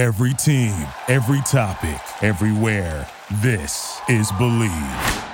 Every team, every topic, everywhere. This is Bleav.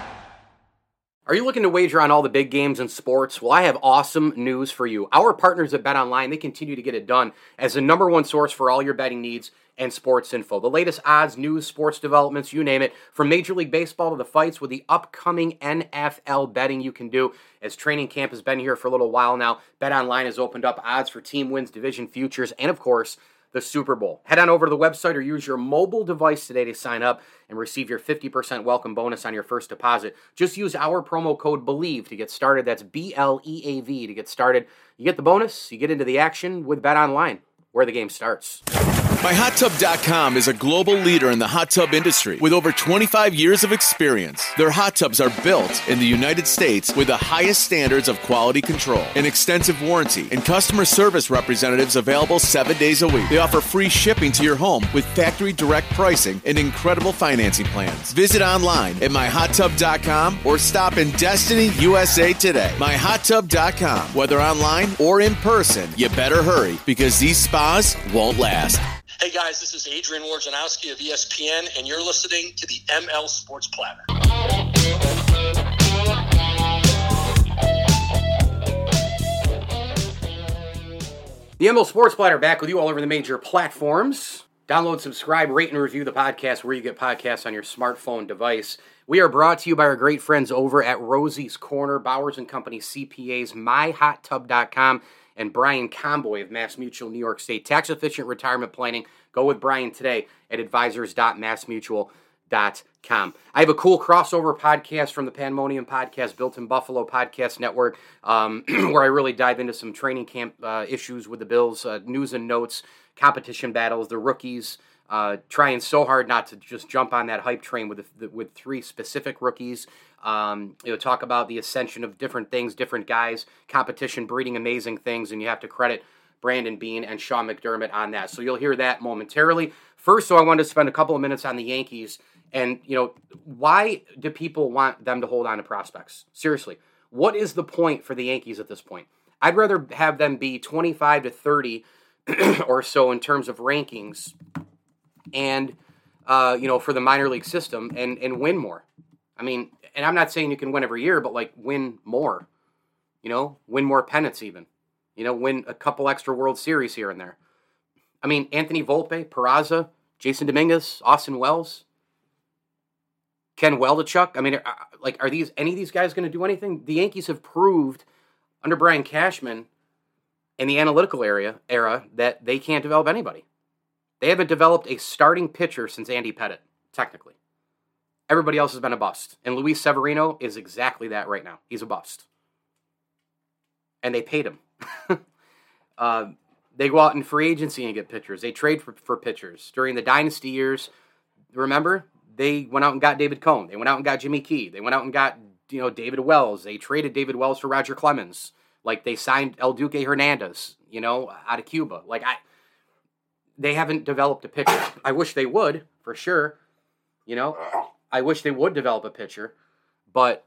Are you looking to wager on all the big games in sports? Well, I have awesome news for you. Our partners at Bet Online, they continue to get it done as the number one source for all your betting needs and sports info. The latest odds, news, sports developments, you name it, from Major League Baseball to the fights with the upcoming NFL betting you can do. As training camp has been here for a little while now, Bet Online has opened up odds for team wins, division futures, and of course, the Super Bowl. Head on over to the website or use your mobile device today to sign up and receive your 50% welcome bonus on your first deposit. Just use our promo code BLEAV to get started. That's B L E A V to get started. You get the bonus, you get into the action with Bet Online, where the game starts. MyHotTub.com is a global leader in the hot tub industry with over 25 years of experience. Their hot tubs are built in the United States with the highest standards of quality control, an extensive warranty, and customer service representatives available seven days a week. They offer free shipping to your home with factory direct pricing and incredible financing plans. Visit online at MyHotTub.com or stop in Destiny, USA today. MyHotTub.com. Whether online or in person, you better hurry because these spas won't last. Hey guys, this is Adrian Wojnarowski of ESPN, and you're listening to the ML Sports Platter. The ML Sports Platter back with you all over the major platforms. Download, subscribe, rate, and review the podcast where you get podcasts on your smartphone device. We are brought to you by our great friends over at Rosie's Corner, Bowers and Company CPAs, myhottub.com, and Brian Comboy of Mass Mutual New York State. Tax efficient retirement planning. Go with Brian today at advisors.massmutual.com. I have a cool crossover podcast from the Pandemonium Podcast, Built in Buffalo Podcast Network, um, where I really dive into some training camp uh, issues with the Bills, uh, news and notes, competition battles, the rookies. Uh, trying so hard not to just jump on that hype train with the, with three specific rookies. Um, you know, talk about the ascension of different things, different guys, competition breeding amazing things, and you have to credit Brandon Beane and Sean McDermott on that. So you'll hear that momentarily. First, so I wanted to spend a couple of minutes on the Yankees, and you know, why do people want them to hold on to prospects? Seriously, what is the point for the Yankees at this point? I'd rather have them be 25 to 30 or so in terms of rankings and uh, you know for the minor league system and and win more. I mean, and I'm not saying you can win every year, but like win more. You know, win more pennants even. You know, win a couple extra World Series here and there. I mean, Anthony Volpe, Peraza, Jasson Dominguez, Austin Wells, Ken Waldichuk. I mean, like, are these any of these guys going to do anything? The Yankees have proved under Brian Cashman in the analytical area era that they can't develop anybody. They haven't developed a starting pitcher since Andy Pettitte, technically. Everybody else has been a bust. And Luis Severino is exactly that right now. He's a bust. And they paid him. uh, they go out in free agency and get pitchers. They trade for, for pitchers. During the dynasty years, remember, they went out and got David Cone. They went out and got Jimmy Key. They went out and got, you know, David Wells. They traded David Wells for Roger Clemens. Like they signed El Duque Hernandez, you know, out of Cuba. Like I they haven't developed a pitcher. I wish they would, for sure. You know, I wish they would develop a pitcher, but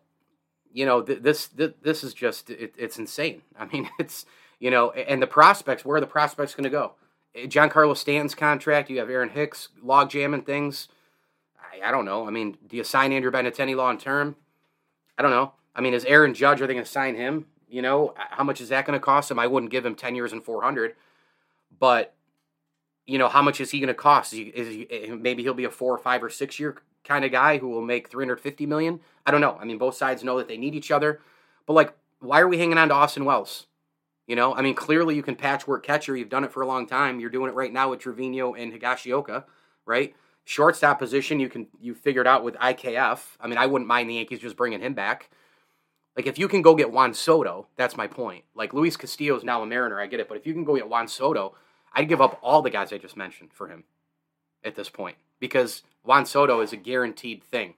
you know, th- this th- this is just it, it's insane. I mean, it's you know, and the prospects. Where are the prospects going to go? Giancarlo Stanton's contract. You have Aaron Hicks log jamming things. I, I don't know. I mean, do you sign Andrew Benintendi long term? I don't know. I mean, is Aaron Judge? Are they going to sign him? You know, how much is that going to cost him? I wouldn't give him ten years and four hundred, but you know, how much is he going to cost? Is he, is he, eh, maybe he'll be a four or five or six year kind of guy who will make 350 million. I don't know. I mean, both sides know that they need each other, but like, why are we hanging on to Austin Wells? You know, I mean, clearly you can patchwork catcher. You've done it for a long time. You're doing it right now with Trevino and Higashioka, right? Shortstop position, you can you figured out with IKF. I mean, I wouldn't mind the Yankees just bringing him back. Like if you can go get Juan Soto, that's my point. Like Luis Castillo is now a Mariner, I get it, but if you can go get Juan Soto, I'd give up all the guys I just mentioned for him at this point because Juan Soto is a guaranteed thing.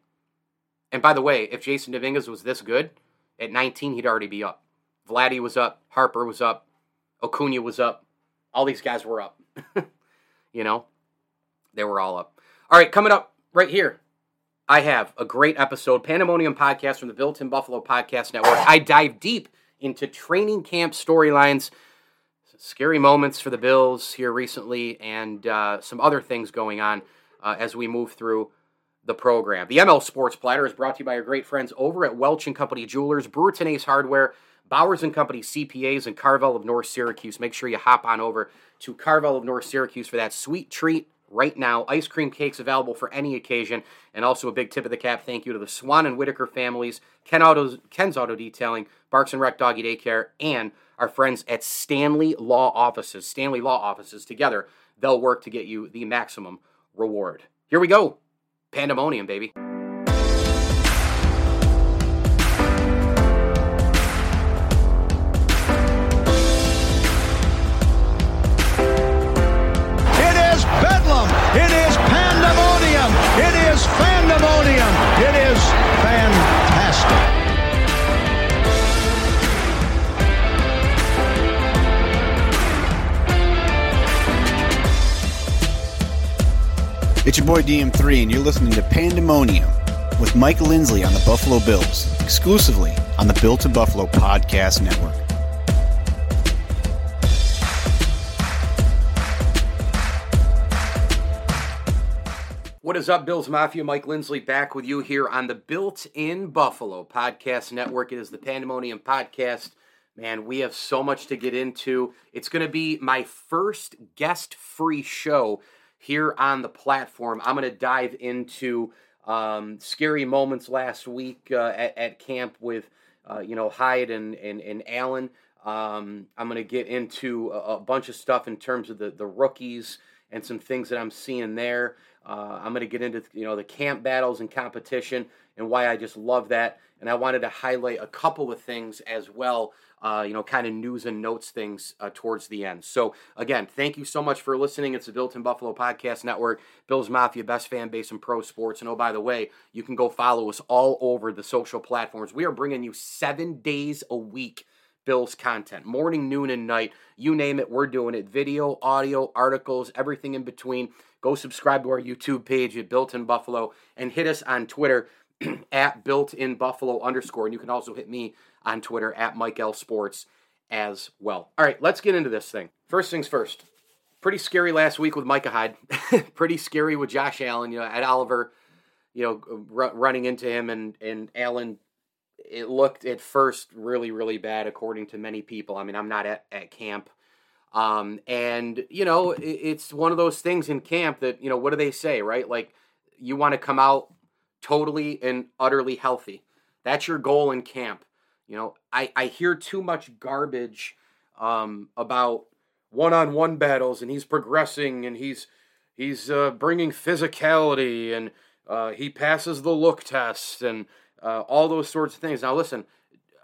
And by the way, if Jasson Dominguez was this good at 19, he'd already be up. Vladdy was up, Harper was up, Acuna was up, all these guys were up. you know, they were all up. All right, coming up right here, I have a great episode, Pandemonium Podcast from the Built in Buffalo Podcast Network. I dive deep into training camp storylines scary moments for the Bills here recently, and uh, some other things going on uh, as we move through the program. The ML Sports Platter is brought to you by our great friends over at Welch and Company Jewelers, Brewerton Ace Hardware, Bowers and Company CPAs, and Carvel of North Syracuse. Make sure you hop on over to Carvel of North Syracuse for that sweet treat right now. Ice cream cakes available for any occasion. And also a big tip of the cap thank you to the Swan and Whitaker families, Ken Auto, Ken's Auto Detailing, Barks and Rec Doggy Daycare, and our friends at Stanley Law Offices. Stanley Law Offices together, they'll work to get you the maximum reward. Here we go. Pandemonium, baby. Your boy DM3, and you're listening to Pandemonium with Mike Lindsley on the Buffalo Bills, exclusively on the Built to Buffalo Podcast Network. What is up, Bills Mafia? Mike Lindsley back with you here on the Built in Buffalo Podcast Network. It is the Pandemonium Podcast. Man, we have so much to get into. It's going to be my first guest free show here on the platform. I'm going to dive into um, scary moments last week uh, at, at, camp with, uh, you know, Hyde and, and, and Allen. Um, I'm going to get into a, a, bunch of stuff in terms of the, the rookies and some things that I'm seeing there. Uh, I'm going to get into you know the camp battles and competition and why I just love that. And I wanted to highlight a couple of things as well, uh, you know, kind of news and notes things uh, towards the end. So again, thank you so much for listening. It's the Built in Buffalo Podcast Network, Bills Mafia, best fan base in pro sports. And oh, by the way, you can go follow us all over the social platforms. We are bringing you seven days a week. Bills content, morning, noon, and night. You name it, we're doing it. Video, audio, articles, everything in between. Go subscribe to our YouTube page at Built in Buffalo and hit us on Twitter at Built in Buffalo underscore. And you can also hit me on Twitter at Mike L Sports as well. All right, let's get into this thing. First things first. Pretty scary last week with Micah Hyde. Pretty scary with Josh Allen. You know, Ed Oliver, you know, r- running into him and and Allen. It looked at first really, really bad, according to many people. I mean, I'm not at, at camp. Um, and you know, it, it's one of those things in camp that, you know, what do they say, right? Like you want to come out totally and utterly healthy. That's your goal in camp. You know, I, I hear too much garbage um, about one-on-one battles, and he's progressing, and he's he's uh, bringing physicality, and uh, he passes the look test, and uh, all those sorts of things. Now, listen,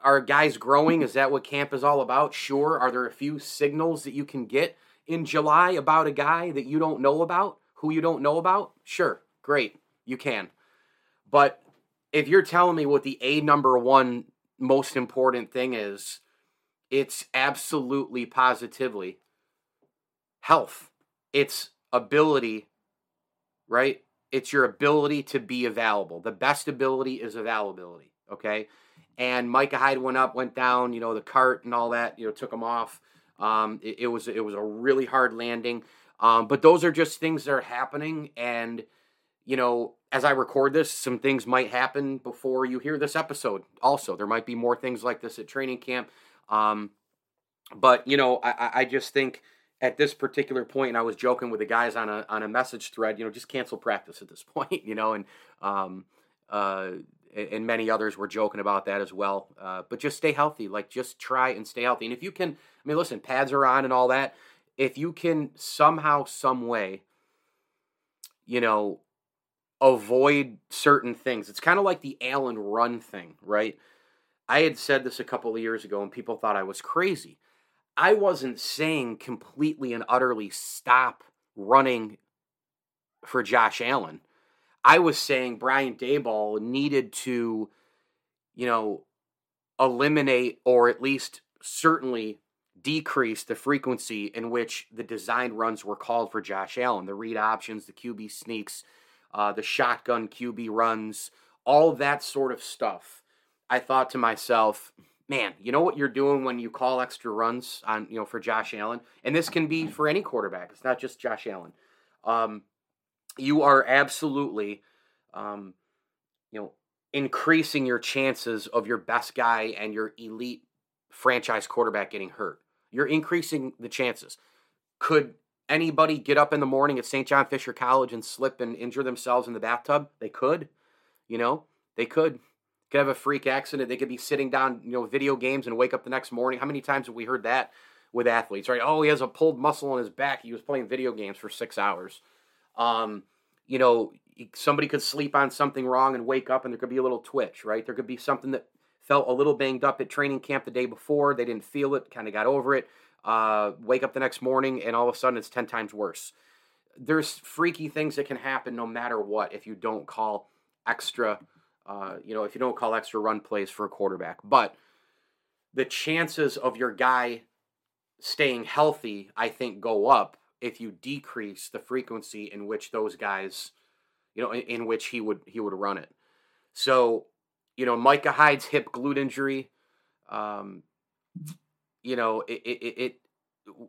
are guys growing? Is that what camp is all about? Sure. Are there a few signals that you can get in July about a guy that you don't know about, who you don't know about? Sure. Great. You can. But if you're telling me what the A number one most important thing is, it's absolutely positively health. It's ability, right? It's your ability to be available. The best ability is availability, okay? And Micah Hyde went up, went down. You know, the cart and all that. You know, took him off. Um, it, it, was it was a really hard landing. Um, but those are just things that are happening, and you know, as I record this, some things might happen before you hear this episode. Also, there might be more things like this at training camp. Um, but you know, I, I just think at this particular point, and I was joking with the guys on a on a message thread. You know, just cancel practice at this point. You know, and um, uh, and many others were joking about that as well. Uh, but just stay healthy. Like, just try and stay healthy. And if you can, I mean, listen, pads are on and all that. If you can somehow, some way, you know, avoid certain things, it's kind of like the Allen run thing, right? I had said this a couple of years ago, and people thought I was crazy. I wasn't saying completely and utterly stop running for Josh Allen. I was saying Brian Daboll needed to, you know, eliminate or at least certainly decrease the frequency in which the design runs were called for Josh Allen. The read options, the QB sneaks, uh, the shotgun QB runs, all that sort of stuff. I thought to myself, man, you know what you're doing when you call extra runs on, you know, for Josh Allen, and this can be for any quarterback. It's not just Josh Allen. Um, you are absolutely, um, you know, increasing your chances of your best guy and your elite franchise quarterback getting hurt. You're increasing the chances. Could anybody get up in the morning at St. John Fisher College and slip and injure themselves in the bathtub? They could. You know, they could. Could have a freak accident. They could be sitting down, you know, video games and wake up the next morning. How many times have we heard that with athletes, right? Oh, he has a pulled muscle in his back. He was playing video games for six hours. Um, you know, somebody could sleep on something wrong and wake up and there could be a little twitch, right? There could be something that felt a little banged up at training camp the day before. They didn't feel it, kind of got over it. Uh, wake up the next morning and all of a sudden it's 10 times worse. There's freaky things that can happen no matter what if you don't call extra, uh, you know, if you don't call extra run plays for a quarterback. But the chances of your guy staying healthy, I think, go up if you decrease the frequency in which those guys, you know, in, in which he would he would run it. So, you know, Micah Hyde's hip glute injury, um, you know, it, it, it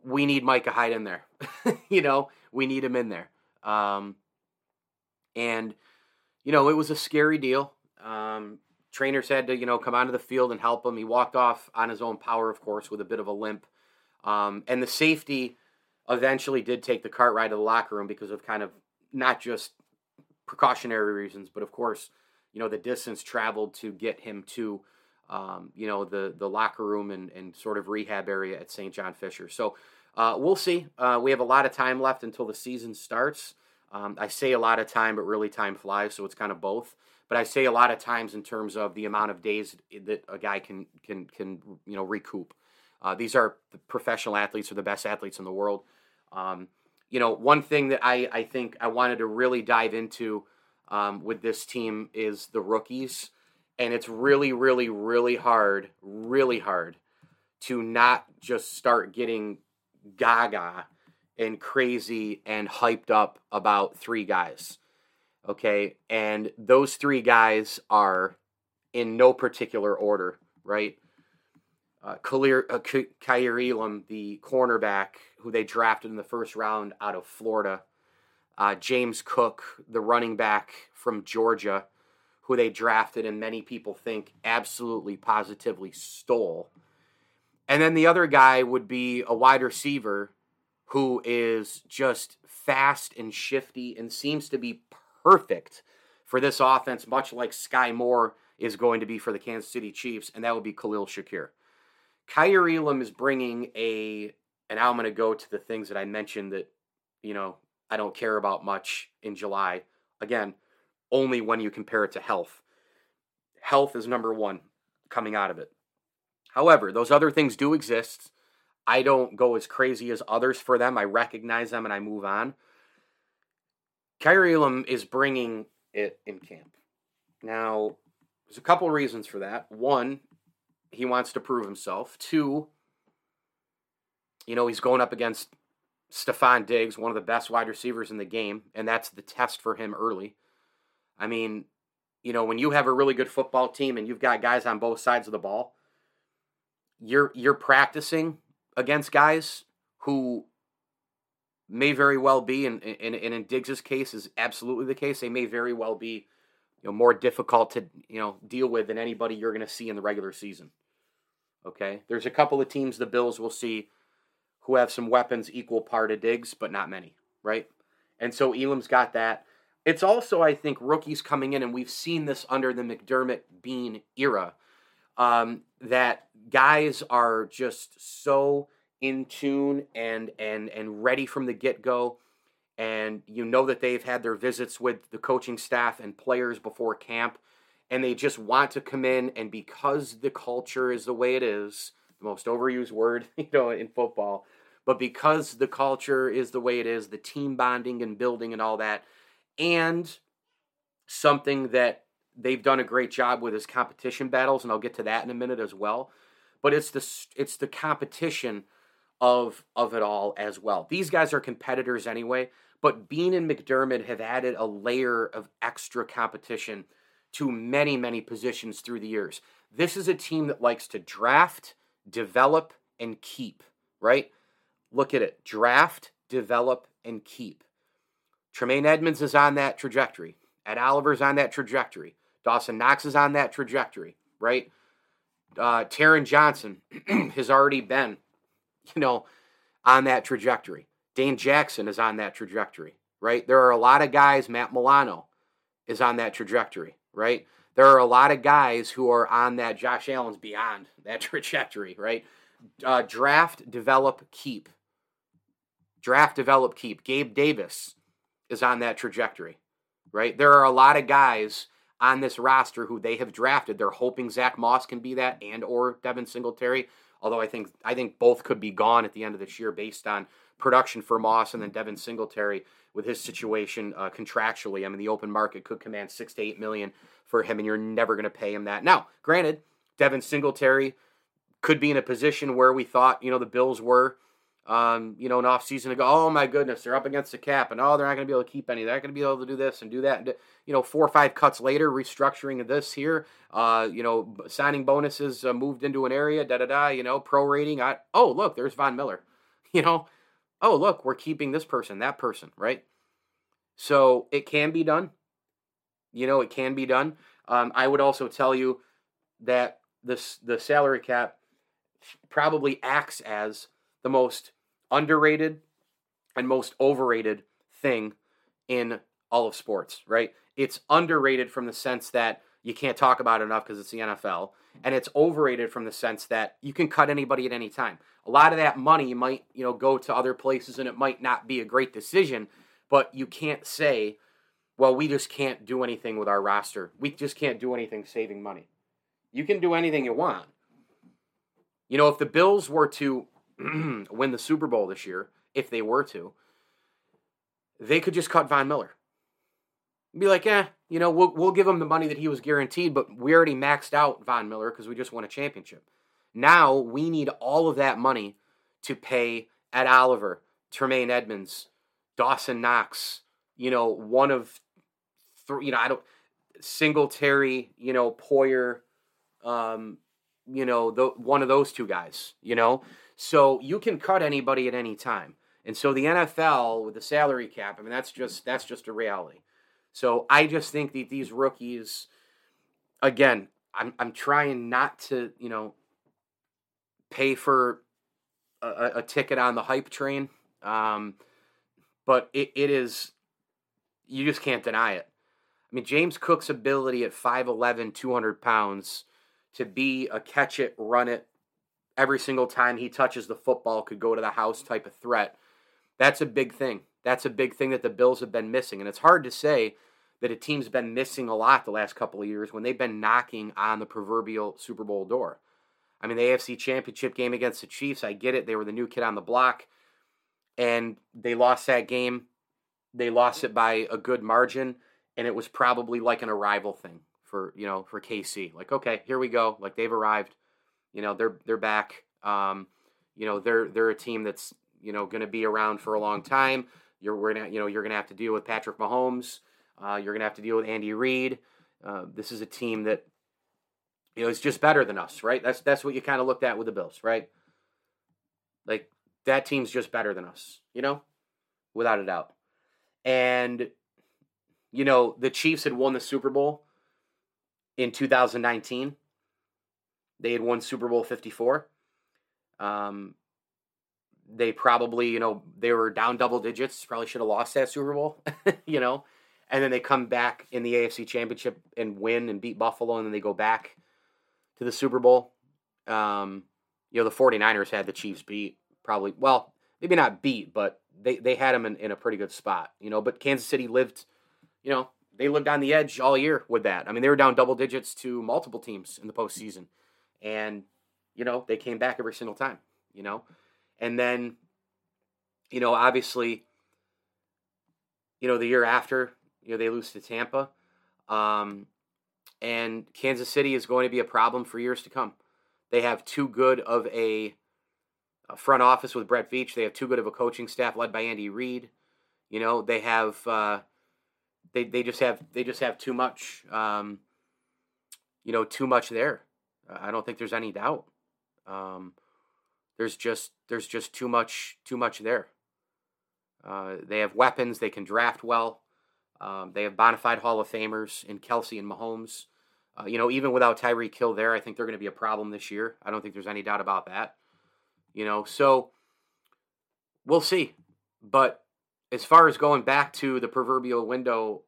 we need Micah Hyde in there. you know, we need him in there. Um, and you know, it was a scary deal. Um, trainers had to, you know, come onto the field and help him. He walked off on his own power, of course, with a bit of a limp. Um, and the safety eventually did take the cart ride to the locker room because of kind of not just precautionary reasons, but of course, you know, the distance traveled to get him to, um, you know, the the locker room and, and sort of rehab area at St. John Fisher. So uh, we'll see. Uh, we have a lot of time left until the season starts. Um, I say a lot of time, but really time flies, so it's kind of both. But I say a lot of times in terms of the amount of days that a guy can can can you know recoup. Uh, these are the professional athletes, or the best athletes in the world. Um, you know, one thing that I, I think I wanted to really dive into um, with this team is the rookies. And it's really, really, really hard, really hard to not just start getting gaga and crazy and hyped up about three guys. Okay. And those three guys are in no particular order, right? Uh, Khalil, uh, Kaiir Elam, the cornerback who they drafted in the first round out of Florida. Uh, James Cook, the running back from Georgia, who they drafted and many people think absolutely positively stole. And then the other guy would be a wide receiver who is just fast and shifty and seems to be perfect for this offense, much like Skyy Moore is going to be for the Kansas City Chiefs, and that would be Khalil Shakir. Kaiir Elam is bringing a, and now I'm going to go to the things that I mentioned that, you know, I don't care about much in July. Again, only when you compare it to health. Health is number one coming out of it. However, those other things do exist. I don't go as crazy as others for them. I recognize them and I move on. Kaiir Elam is bringing it in camp. Now, there's a couple reasons for that. One, he wants to prove himself. Two, you know, he's going up against Stefon Diggs, one of the best wide receivers in the game, and that's the test for him early. I mean, you know, when you have a really good football team and you've got guys on both sides of the ball, you're you're practicing against guys who may very well be, and, and, and in Diggs's case is absolutely the case. They may very well be, you know, more difficult to you know deal with than anybody you're going to see in the regular season. Okay, there's a couple of teams the Bills will see who have some weapons equal part of Diggs, but not many, right? And so Elam's got that. It's also, I think, rookies coming in, and we've seen this under the McDermott Beane era, um, that guys are just so in tune and and and ready from the get go, and you know that they've had their visits with the coaching staff and players before camp and they just want to come in and because the culture is the way it is, the most overused word, you know, in football, but because the culture is the way it is, the team bonding and building and all that, and something that they've done a great job with is competition battles, and I'll get to that in a minute as well. But it's the it's the competition of of it all as well. These guys are competitors anyway, but Beane and McDermott have added a layer of extra competition to many, many positions through the years. This is a team that likes to draft, develop, and keep, right? Look at it draft, develop, and keep. Tremaine Edmunds is on that trajectory. Ed Oliver's on that trajectory. Dawson Knox is on that trajectory, right? Uh, Taron Johnson has already been, you know, on that trajectory. Dane Jackson is on that trajectory, right? There are a lot of guys, Matt Milano is on that trajectory, right? There are a lot of guys who are on that. Josh Allen's beyond that trajectory, right? Uh, draft, develop, keep. Draft, develop, keep. Gabe Davis is on that trajectory, right? There are a lot of guys on this roster who they have drafted. They're hoping Zach Moss can be that, and or Devin Singletary. Although I think I think both could be gone at the end of this year based on production for Moss and then Devin Singletary with his situation uh, contractually. I mean, the open market could command six to eight million for him, and you're never going to pay him that. Now, granted, Devin Singletary could be in a position where we thought you know the Bills were um, you know, an off season ago. Oh my goodness, they're up against the cap, and oh, they're not going to be able to keep any. They're not going to be able to do this and do that. And, you know, four or five cuts later, restructuring of this here. Uh, you know, signing bonuses uh, moved into an area. Da da da. You know, prorating. I, oh look, there's Von Miller. You know, oh look, we're keeping this person, that person, right? So it can be done. You know, it can be done. Um, I would also tell you that this the salary cap probably acts as the most underrated and most overrated thing in all of sports, right? It's underrated from the sense that you can't talk about it enough because it's the NFL, and it's overrated from the sense that you can cut anybody at any time. A lot of that money might, you know, go to other places and it might not be a great decision, but you can't say, well, we just can't do anything with our roster. We just can't do anything saving money. You can do anything you want. You know, if the Bills were to win the Super Bowl this year, if they were to, they could just cut Von Miller. Be like, eh, you know, we'll, we'll give him the money that he was guaranteed, but we already maxed out Von Miller because we just won a championship. Now we need all of that money to pay Ed Oliver, Tremaine Edmunds, Dawson Knox, you know, one of three, you know, I don't, Singletary, you know, Poyer, um, you know, the, one of those two guys, you know. So you can cut anybody at any time. And so the NFL with the salary cap, I mean that's just that's just a reality. So I just think that these rookies again, I'm I'm trying not to, you know, pay for a, a ticket on the hype train. Um, but it, it is you just can't deny it. I mean, James Cook's ability at 5'11, 200 pounds to be a catch it, run it, every single time he touches the football could go to the house type of threat. That's a big thing. That's a big thing that the Bills have been missing. And it's hard to say that a team's been missing a lot the last couple of years when they've been knocking on the proverbial Super Bowl door. I mean, the AFC Championship game against the Chiefs, I get it. They were the new kid on the block, and they lost that game. They lost it by a good margin, and it was probably like an arrival thing for you know for KC. Like, okay, here we go. Like they've arrived. You know, they're they're back. Um, you know, they're they're a team that's you know going to be around for a long time. You're we're gonna you know you're gonna have to deal with Patrick Mahomes. Uh, you're gonna have to deal with Andy Reid. Uh, this is a team that you know is just better than us, right? That's that's what you kind of looked at with the Bills, right? Like that team's just better than us, you know, without a doubt. And you know the Chiefs had won the Super Bowl in 2019 they had won Super Bowl 54. Um, they probably, you know, they were down double digits, probably should have lost that Super Bowl, you know. And then they come back in the AFC Championship and win and beat Buffalo, and then they go back to the Super Bowl. Um, you know, the 49ers had the Chiefs beat, probably, well, maybe not beat, but they, they had them in, in a pretty good spot, you know. But Kansas City lived, you know, they lived on the edge all year with that. I mean, they were down double digits to multiple teams in the postseason and you know they came back every single time you know? And then you know obviously you know the year after you know they lose to tampa um, and kansas city is going to be a problem for years to come. They have too good of a, a front office with brett veach. They have too good of a coaching staff led by andy reid. You know they have uh, they, they just have they just have too much um, you know too much there I don't think there's any doubt. Um, there's just there's just too much too much there. Uh, they have weapons. They can draft well. Um, they have bona fide Hall of Famers in Kelce and Mahomes. Uh, you know, even without Tyreek Hill there, I think they're going to be a problem this year. I don't think there's any doubt about that. You know, so we'll see. But as far as going back to the proverbial window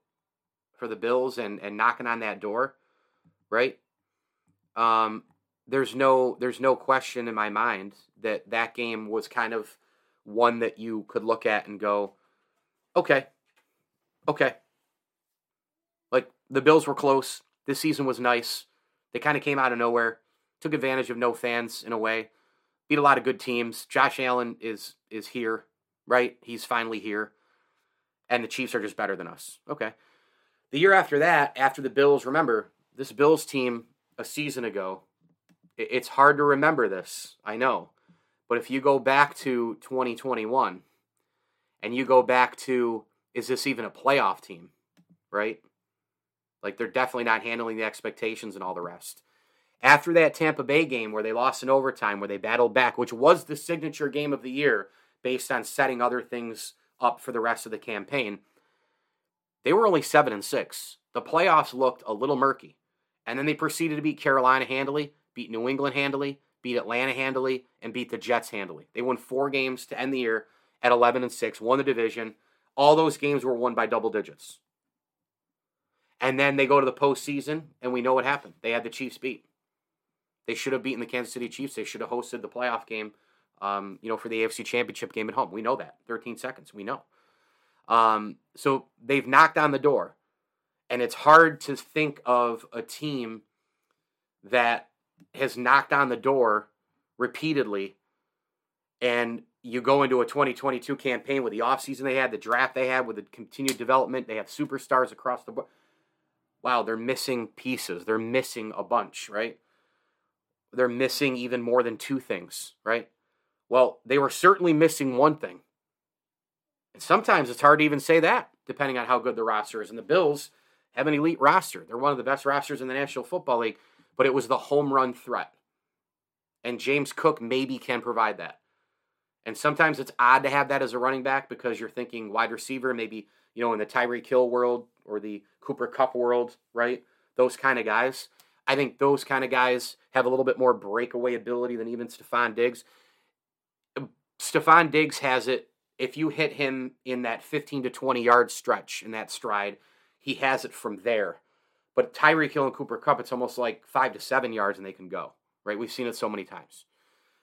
for the Bills and, and knocking on that door, right? Um, there's no there's no question in my mind that that game was kind of one that you could look at and go, okay, okay. Like the Bills were close. This season was nice. They kind of came out of nowhere, took advantage of no fans in a way, beat a lot of good teams. Josh Allen is is here, right? He's finally here, and the Chiefs are just better than us. Okay. The year after that, after the Bills, remember this Bills team a season ago. It's hard to remember this, I know, but if you go back to 2021, and you go back to is this even a playoff team, right? Like they're definitely not handling the expectations and all the rest. After that Tampa Bay game where they lost in overtime, where they battled back, which was the signature game of the year based on setting other things up for the rest of the campaign, they were only seven and six. The playoffs looked a little murky. And then they proceeded to beat Carolina handily, beat New England handily, beat Atlanta handily, and beat the Jets handily. They won four games to end the year at 11 and 6, won the division. All those games were won by double digits. And then they go to the postseason, and we know what happened. They had the Chiefs beat. They should have beaten the Kansas City Chiefs. They should have hosted the playoff game, um, you know, for the AFC Championship game at home. We know that. 13 seconds. We know. Um, so they've knocked on the door. And it's hard to think of a team that has knocked on the door repeatedly and you go into a 2022 campaign with the offseason they had, the draft they had, with the continued development, they have superstars across the board. Wow, they're missing pieces. They're missing a bunch, right? They're missing even more than two things, right? Well, they were certainly missing one thing. And sometimes it's hard to even say that, depending on how good the roster is. And the Bills have an elite roster. They're one of the best rosters in the National Football League, but it was the home run threat. And James Cook maybe can provide that. And sometimes it's odd to have that as a running back because you're thinking wide receiver, maybe, you know, in the Tyreek Hill world or the Cooper Kupp world, right? Those kind of guys. I think those kind of guys have a little bit more breakaway ability than even Stefon Diggs. Stefon Diggs has it. If you hit him in that 15 to 20 yard stretch in that stride, he has it from there. But Tyreek Hill and Cooper Kupp, it's almost like five to seven yards and they can go, right? We've seen it so many times.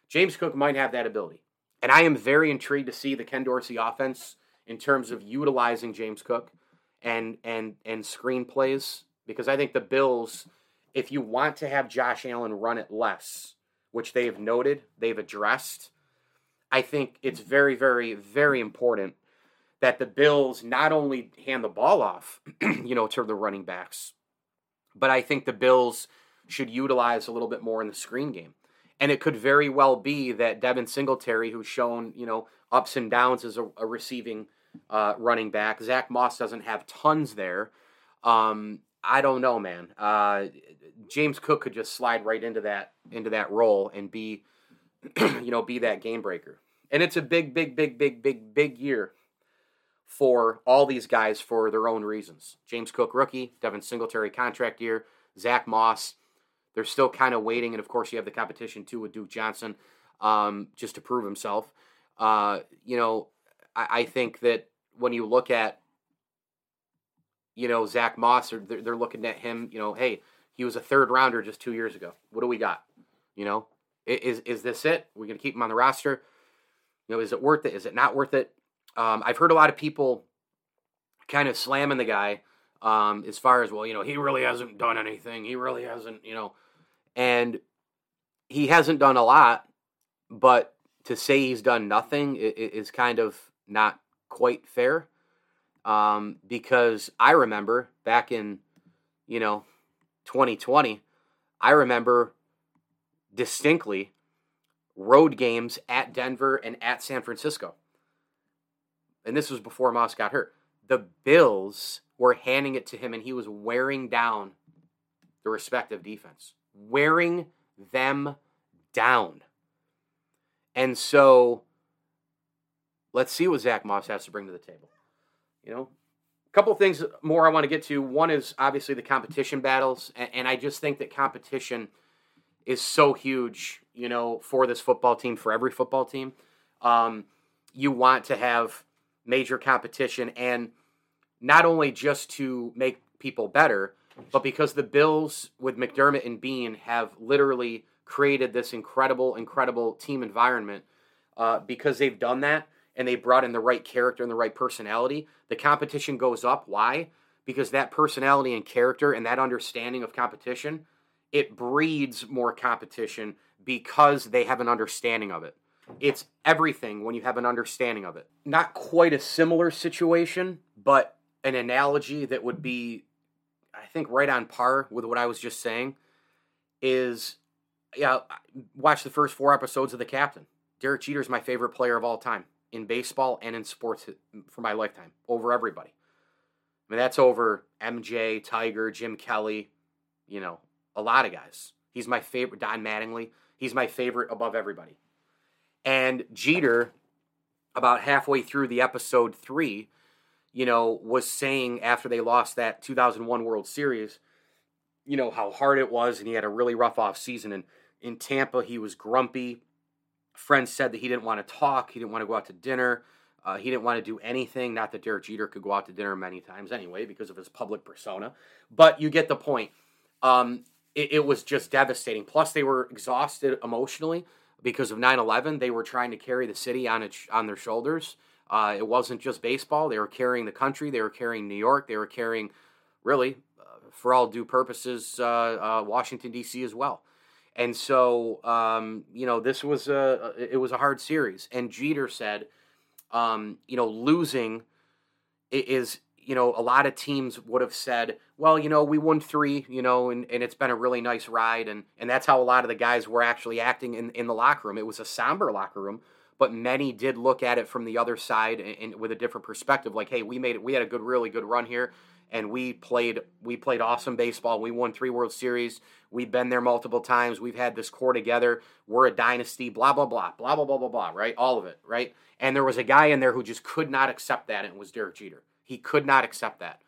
James Cook might have that ability. And I am very intrigued to see the Ken Dorsey offense in terms of utilizing James Cook and and and screenplays because I think the Bills, if you want to have Josh Allen run it less, which they have noted, they've addressed, I think it's very, very, very important that the Bills not only hand the ball off, you know, to the running backs, but I think the Bills should utilize a little bit more in the screen game. And it could very well be that Devin Singletary, who's shown, you know, ups and downs as a, a receiving uh, running back, Zach Moss doesn't have tons there. Um, I don't know, man. Uh, James Cook could just slide right into that into that role and be, you know, be that game breaker. And it's a big, big, big, big, big, big year for all these guys for their own reasons. James Cook, rookie, Devin Singletary, contract year, Zach Moss, they're still kind of waiting, and of course, you have the competition too with Duke Johnson, um, just to prove himself. Uh, you know, I, I, think that when you look at, you know, Zach Moss, or they're, they're looking at him. You know, hey, he was a third rounder just two years ago. What do we got? You know, is is this it? We're gonna keep him on the roster. You know, is it worth it? Is it not worth it? Um, I've heard a lot of people kind of slamming the guy um, as far as well. You know, he really hasn't done anything. He really hasn't. You know and he hasn't done a lot, but to say he's done nothing is kind of not quite fair. Um, because I remember back in, you know, 2020, I remember distinctly road games at Denver and at San Francisco. And this was before Moss got hurt. The Bills were handing it to him, and he was wearing down the respective defense wearing them down. And so let's see what Zach Moss has to bring to the table. You know, a couple things more I want to get to. One is obviously the competition battles, and, I just think that competition is so huge, you know, for this football team, for every football team. Um, you want to have major competition, and not only just to make people better, but because the Bills with McDermott and Beane have literally created this incredible, incredible team environment. Uh, because they've done that and they brought in the right character and the right personality, the competition goes up. Why? Because that personality and character and that understanding of competition, it breeds more competition because they have an understanding of it. It's everything when you have an understanding of it. Not quite a similar situation, but an analogy that would be, I think, right on par with what I was just saying is yeah, watch the first four episodes of The Captain. Derek Jeter is my favorite player of all time in baseball and in sports for my lifetime, over everybody. I mean, that's over MJ, Tiger, Jim Kelly, you know, a lot of guys. He's my favorite, Don Mattingly. He's my favorite above everybody. And Jeter, about halfway through the episode three, you know, was saying after they lost that 2001 World Series, you know, how hard it was and he had a really rough off season. And in Tampa, he was grumpy. Friends said that he didn't want to talk, he didn't want to go out to dinner. Uh, he didn't want to do anything. Not that Derek Jeter could go out to dinner many times anyway, because of his public persona. But you get the point. Um, it, it, was just devastating. Plus, they were exhausted emotionally because of 9/11. They were trying to carry the city on its on their shoulders. Uh, it wasn't just baseball. They were carrying the country. They were carrying New York. They were carrying, really, uh, for all due purposes, uh, uh, Washington D.C. as well. And so, um, you know, this was a it was a hard series. And Jeter said, um, you know, losing is you know a lot of teams would have said, well, you know, we won three, you know, and, and it's been a really nice ride, and and that's how a lot of the guys were actually acting in in the locker room. It was a somber locker room. But many did look at it from the other side and, and with a different perspective. Like, hey, we made it. We had a good, really good run here and we played we played awesome baseball. We won three World Series. We've been there multiple times. We've had this core together. We're a dynasty. Blah blah blah blah blah blah blah blah. Right, all of it. Right. And there was a guy in there who just could not accept that, and it was Derek Jeter. He could not accept that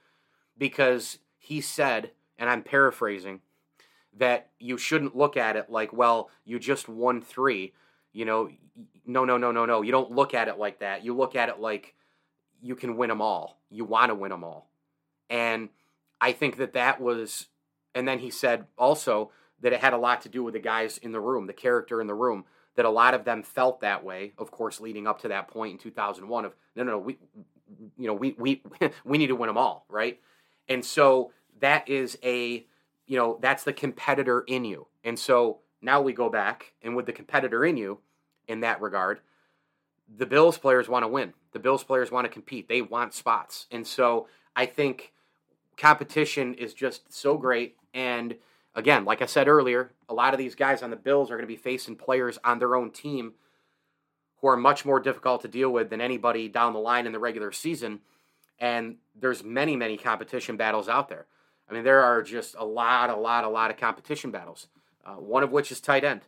because he said, and I'm paraphrasing, that you shouldn't look at it like, well, you just won three. You know, no, no, no, no, no. You don't look at it like that. You look at it like you can win them all. You want to win them all and I think that that was, and then he said also that it had a lot to do with the guys in the room, the character in the room, that a lot of them felt that way, of course, leading up to that point in 2001 of, no, no, no, we, you know, we, we, we need to win them all, right? And so that is a, you know, that's the competitor in you. And so now we go back, and with the competitor in you, in that regard, the Bills players want to win. The Bills players want to compete. They want spots. And so I think competition is just so great. And again, like I said earlier, a lot of these guys on the Bills are going to be facing players on their own team who are much more difficult to deal with than anybody down the line in the regular season. And there's many, many competition battles out there. I mean, there are just a lot, a lot, a lot of competition battles. Uh, one of which is tight end.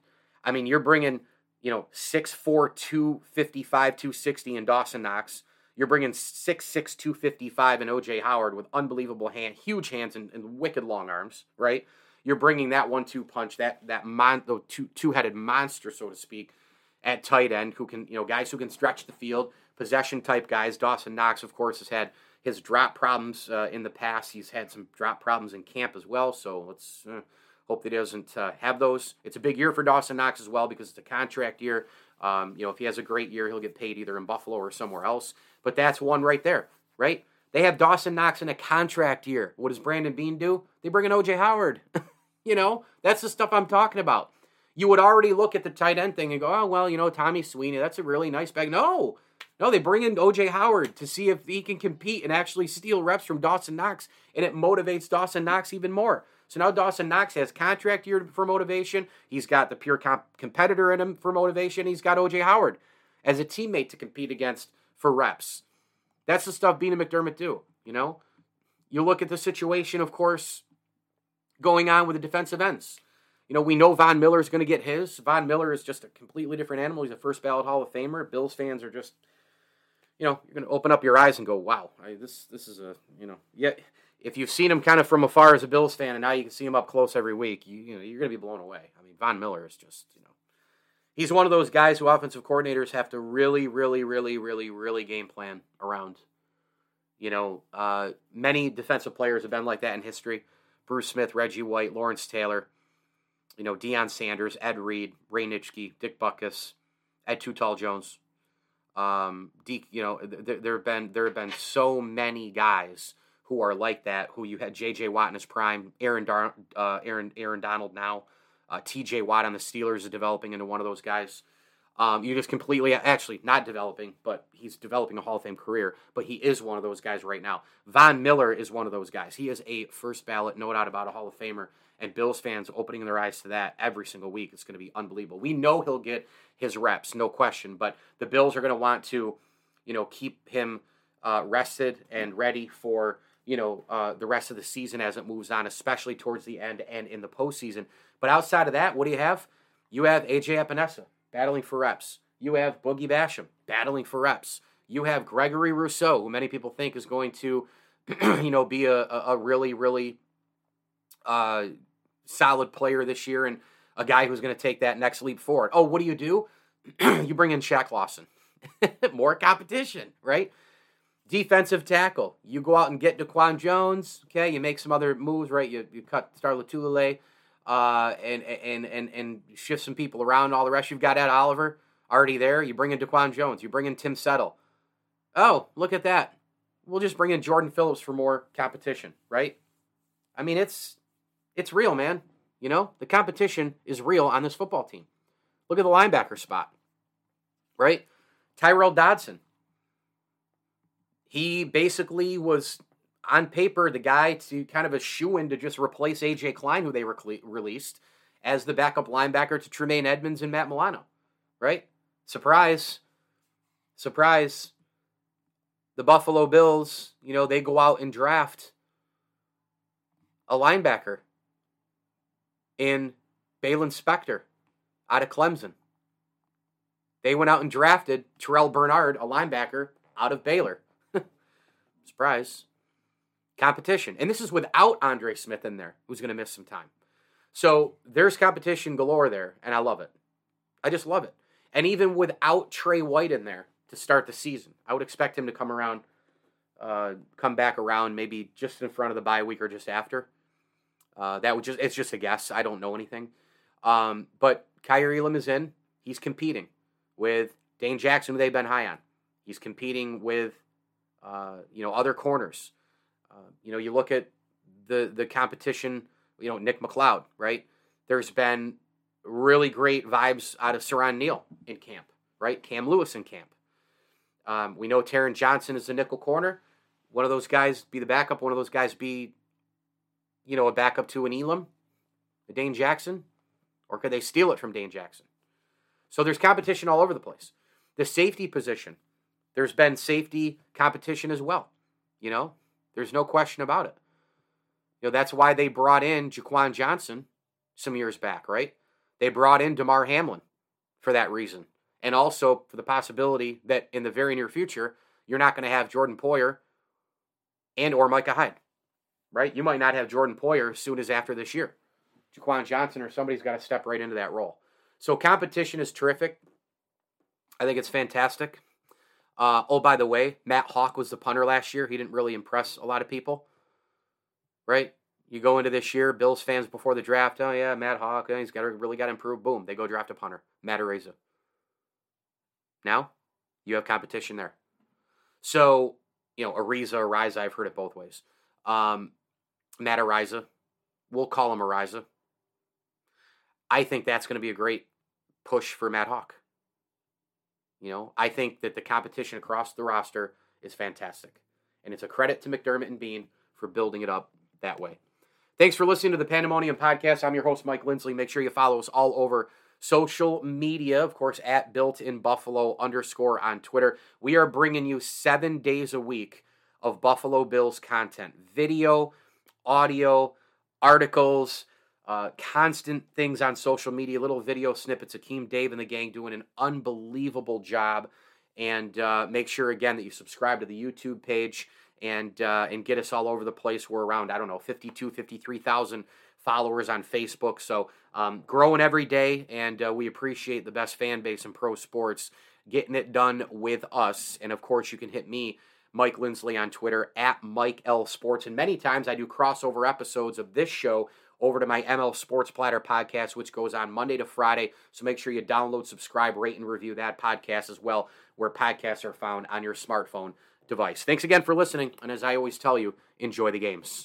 I mean, you're bringing, you know, 6'4", 255, 260 in Dawson Knox you're bringing 6'6", 255 and OJ Howard with unbelievable hand, huge hands and, and wicked long arms, right? You're bringing that one-two punch, that that mon, the two two-headed monster, so to speak, at tight end, who can you know guys who can stretch the field, possession type guys. Dawson Knox, of course, has had his drop problems uh, in the past. He's had some drop problems in camp as well. So let's uh, hope that he doesn't uh, have those. It's a big year for Dawson Knox as well because it's a contract year. Um, you know, if he has a great year, he'll get paid either in Buffalo or somewhere else. But that's one right there, right? They have Dawson Knox in a contract year. What does Brandon Beane do? They bring in OJ Howard. you know, that's the stuff I'm talking about. You would already look at the tight end thing and go, oh, well, you know, Tommy Sweeney, that's a really nice bag. No, no, they bring in OJ Howard to see if he can compete and actually steal reps from Dawson Knox, and it motivates Dawson Knox even more. So now Dawson Knox has contract year for motivation. He's got the pure comp- competitor in him for motivation. He's got OJ Howard as a teammate to compete against for reps. That's the stuff Beane and McDermott do, you know? You look at the situation, of course, going on with the defensive ends. You know, we know Von Miller is going to get his. Von Miller is just a completely different animal. He's a first ballot Hall of Famer. Bills fans are just, you know, you're going to open up your eyes and go, "Wow, I, this this is a you know, yeah." If you've seen him kind of from afar as a Bills fan, and now you can see him up close every week, you, you know, you're going to be blown away. I mean, Von Miller is just, you know, he's one of those guys who offensive coordinators have to really, really, really, really, really game plan around. You know, uh, many defensive players have been like that in history. Bruce Smith, Reggie White, Lawrence Taylor, you know, Deion Sanders, Ed Reed, Ray Nitschke, Dick Butkus, Ed Too Tall Jones. Um, Deke, you know, there, there have been there have been so many guys who are like that. Who you had J.J. Watt in his prime, Aaron Dar- uh, Aaron Aaron Donald now, uh, T.J. Watt on the Steelers is developing into one of those guys. Um, you just completely, actually, not developing, but he's developing a Hall of Fame career. But he is one of those guys right now. Von Miller is one of those guys. He is a first ballot, no doubt about a Hall of Famer. And Bills fans opening their eyes to that every single week. It's going to be unbelievable. We know he'll get his reps, no question. But the Bills are going to want to, you know, keep him uh, rested and ready for you know uh, the rest of the season as it moves on, especially towards the end and in the postseason. But outside of that, what do you have? You have AJ Epenesa battling for reps. You have Boogie Basham battling for reps. You have Gregory Rousseau, who many people think is going to, you know, be a, a really, really uh, solid player this year and a guy who's going to take that next leap forward. Oh, what do you do? you bring in Shaq Lawson. More competition, right? Defensive tackle. You go out and get Daquan Jones. Okay, you make some other moves, right? You, you cut Star Lotulelei uh, and and and and shift some people around. All the rest, you've got Ed Oliver already there. You bring in Daquan Jones. You bring in Tim Settle. Oh, look at that. We'll just bring in Jordan Phillips for more competition, right? I mean, it's it's real, man. You know, the competition is real on this football team. Look at the linebacker spot, right? Tyrel Dodson. He basically was on paper, the guy to kind of a shoe in to just replace AJ Klein, who they re- released as the backup linebacker to Tremaine Edmunds and Matt Milano, right? Surprise, surprise. The Buffalo Bills, you know, they go out and draft a linebacker in Baylon Spector out of Clemson. They went out and drafted Terrel Bernard, a linebacker out of Baylor. Surprise competition. And this is without Andre Smith in there, who's going to miss some time. So there's competition galore there, and I love it. I just love it. And even without Tre White in there to start the season, I would expect him to come around, uh, come back around maybe just in front of the bye week or just after. Uh, that would just it's just a guess. I don't know anything. Um, but Kaiir Elam is in. He's competing with Dane Jackson, who they've been high on. He's competing with uh, you know other corners. Uh, you know, you look at the the competition. You know, Nick McCloud, right? There's been really great vibes out of Siran Neal in camp, right? Cam Lewis in camp. Um, we know Taron Johnson is the nickel corner. One of those guys be the backup. One of those guys be, you know, a backup to an Elam, a Dane Jackson, or could they steal it from Dane Jackson? So there's competition all over the place. The safety position, there's been safety competition as well. You know, there's no question about it. You know, that's why they brought in Jaquan Johnson some years back, right? They brought in Damar Hamlin for that reason. And also for the possibility that in the very near future, you're not going to have Jordan Poyer and or Micah Hyde, right? You might not have Jordan Poyer as soon as after this year. Jaquan Johnson or somebody's got to step right into that role. So competition is terrific. I think it's fantastic. Uh, oh, by the way, Matt Haack was the punter last year. He didn't really impress a lot of people, right? You go into this year, Bills fans before the draft. Oh yeah, Matt Haack, he's got to really got to improve. Boom, they go draft a punter, Matt Araiza. Now, you have competition there. So, you know, Ariza, Ariza, I've heard it both ways. Um, Matt Ariza, we'll call him Ariza. I think that's going to be a great push for Matt Haack. You know, I think that the competition across the roster is fantastic. And it's a credit to McDermott and Beane for building it up that way. Thanks for listening to the Pandemonium Podcast. I'm your host, Mike Lindsley. Make sure you follow us all over social media, of course, at Built in Buffalo underscore on Twitter. We are bringing you seven days a week of Buffalo Bills content video, audio, articles, uh, constant things on social media, little video snippets. Akeem, Dave, and the gang doing an unbelievable job. And uh, make sure again that you subscribe to the YouTube page and uh, and get us all over the place. We're around I don't know 52, 53,000 followers on Facebook. So um, growing every day, and uh, we appreciate the best fan base in pro sports getting it done with us. And of course, you can hit me. Mike Lindsley on Twitter at Mike L Sports. And many times I do crossover episodes of this show over to my ML Sports Platter podcast, which goes on Monday to Friday. So make sure you download, subscribe, rate, and review that podcast as well, where podcasts are found on your smartphone device. Thanks again for listening. And as I always tell you, enjoy the games.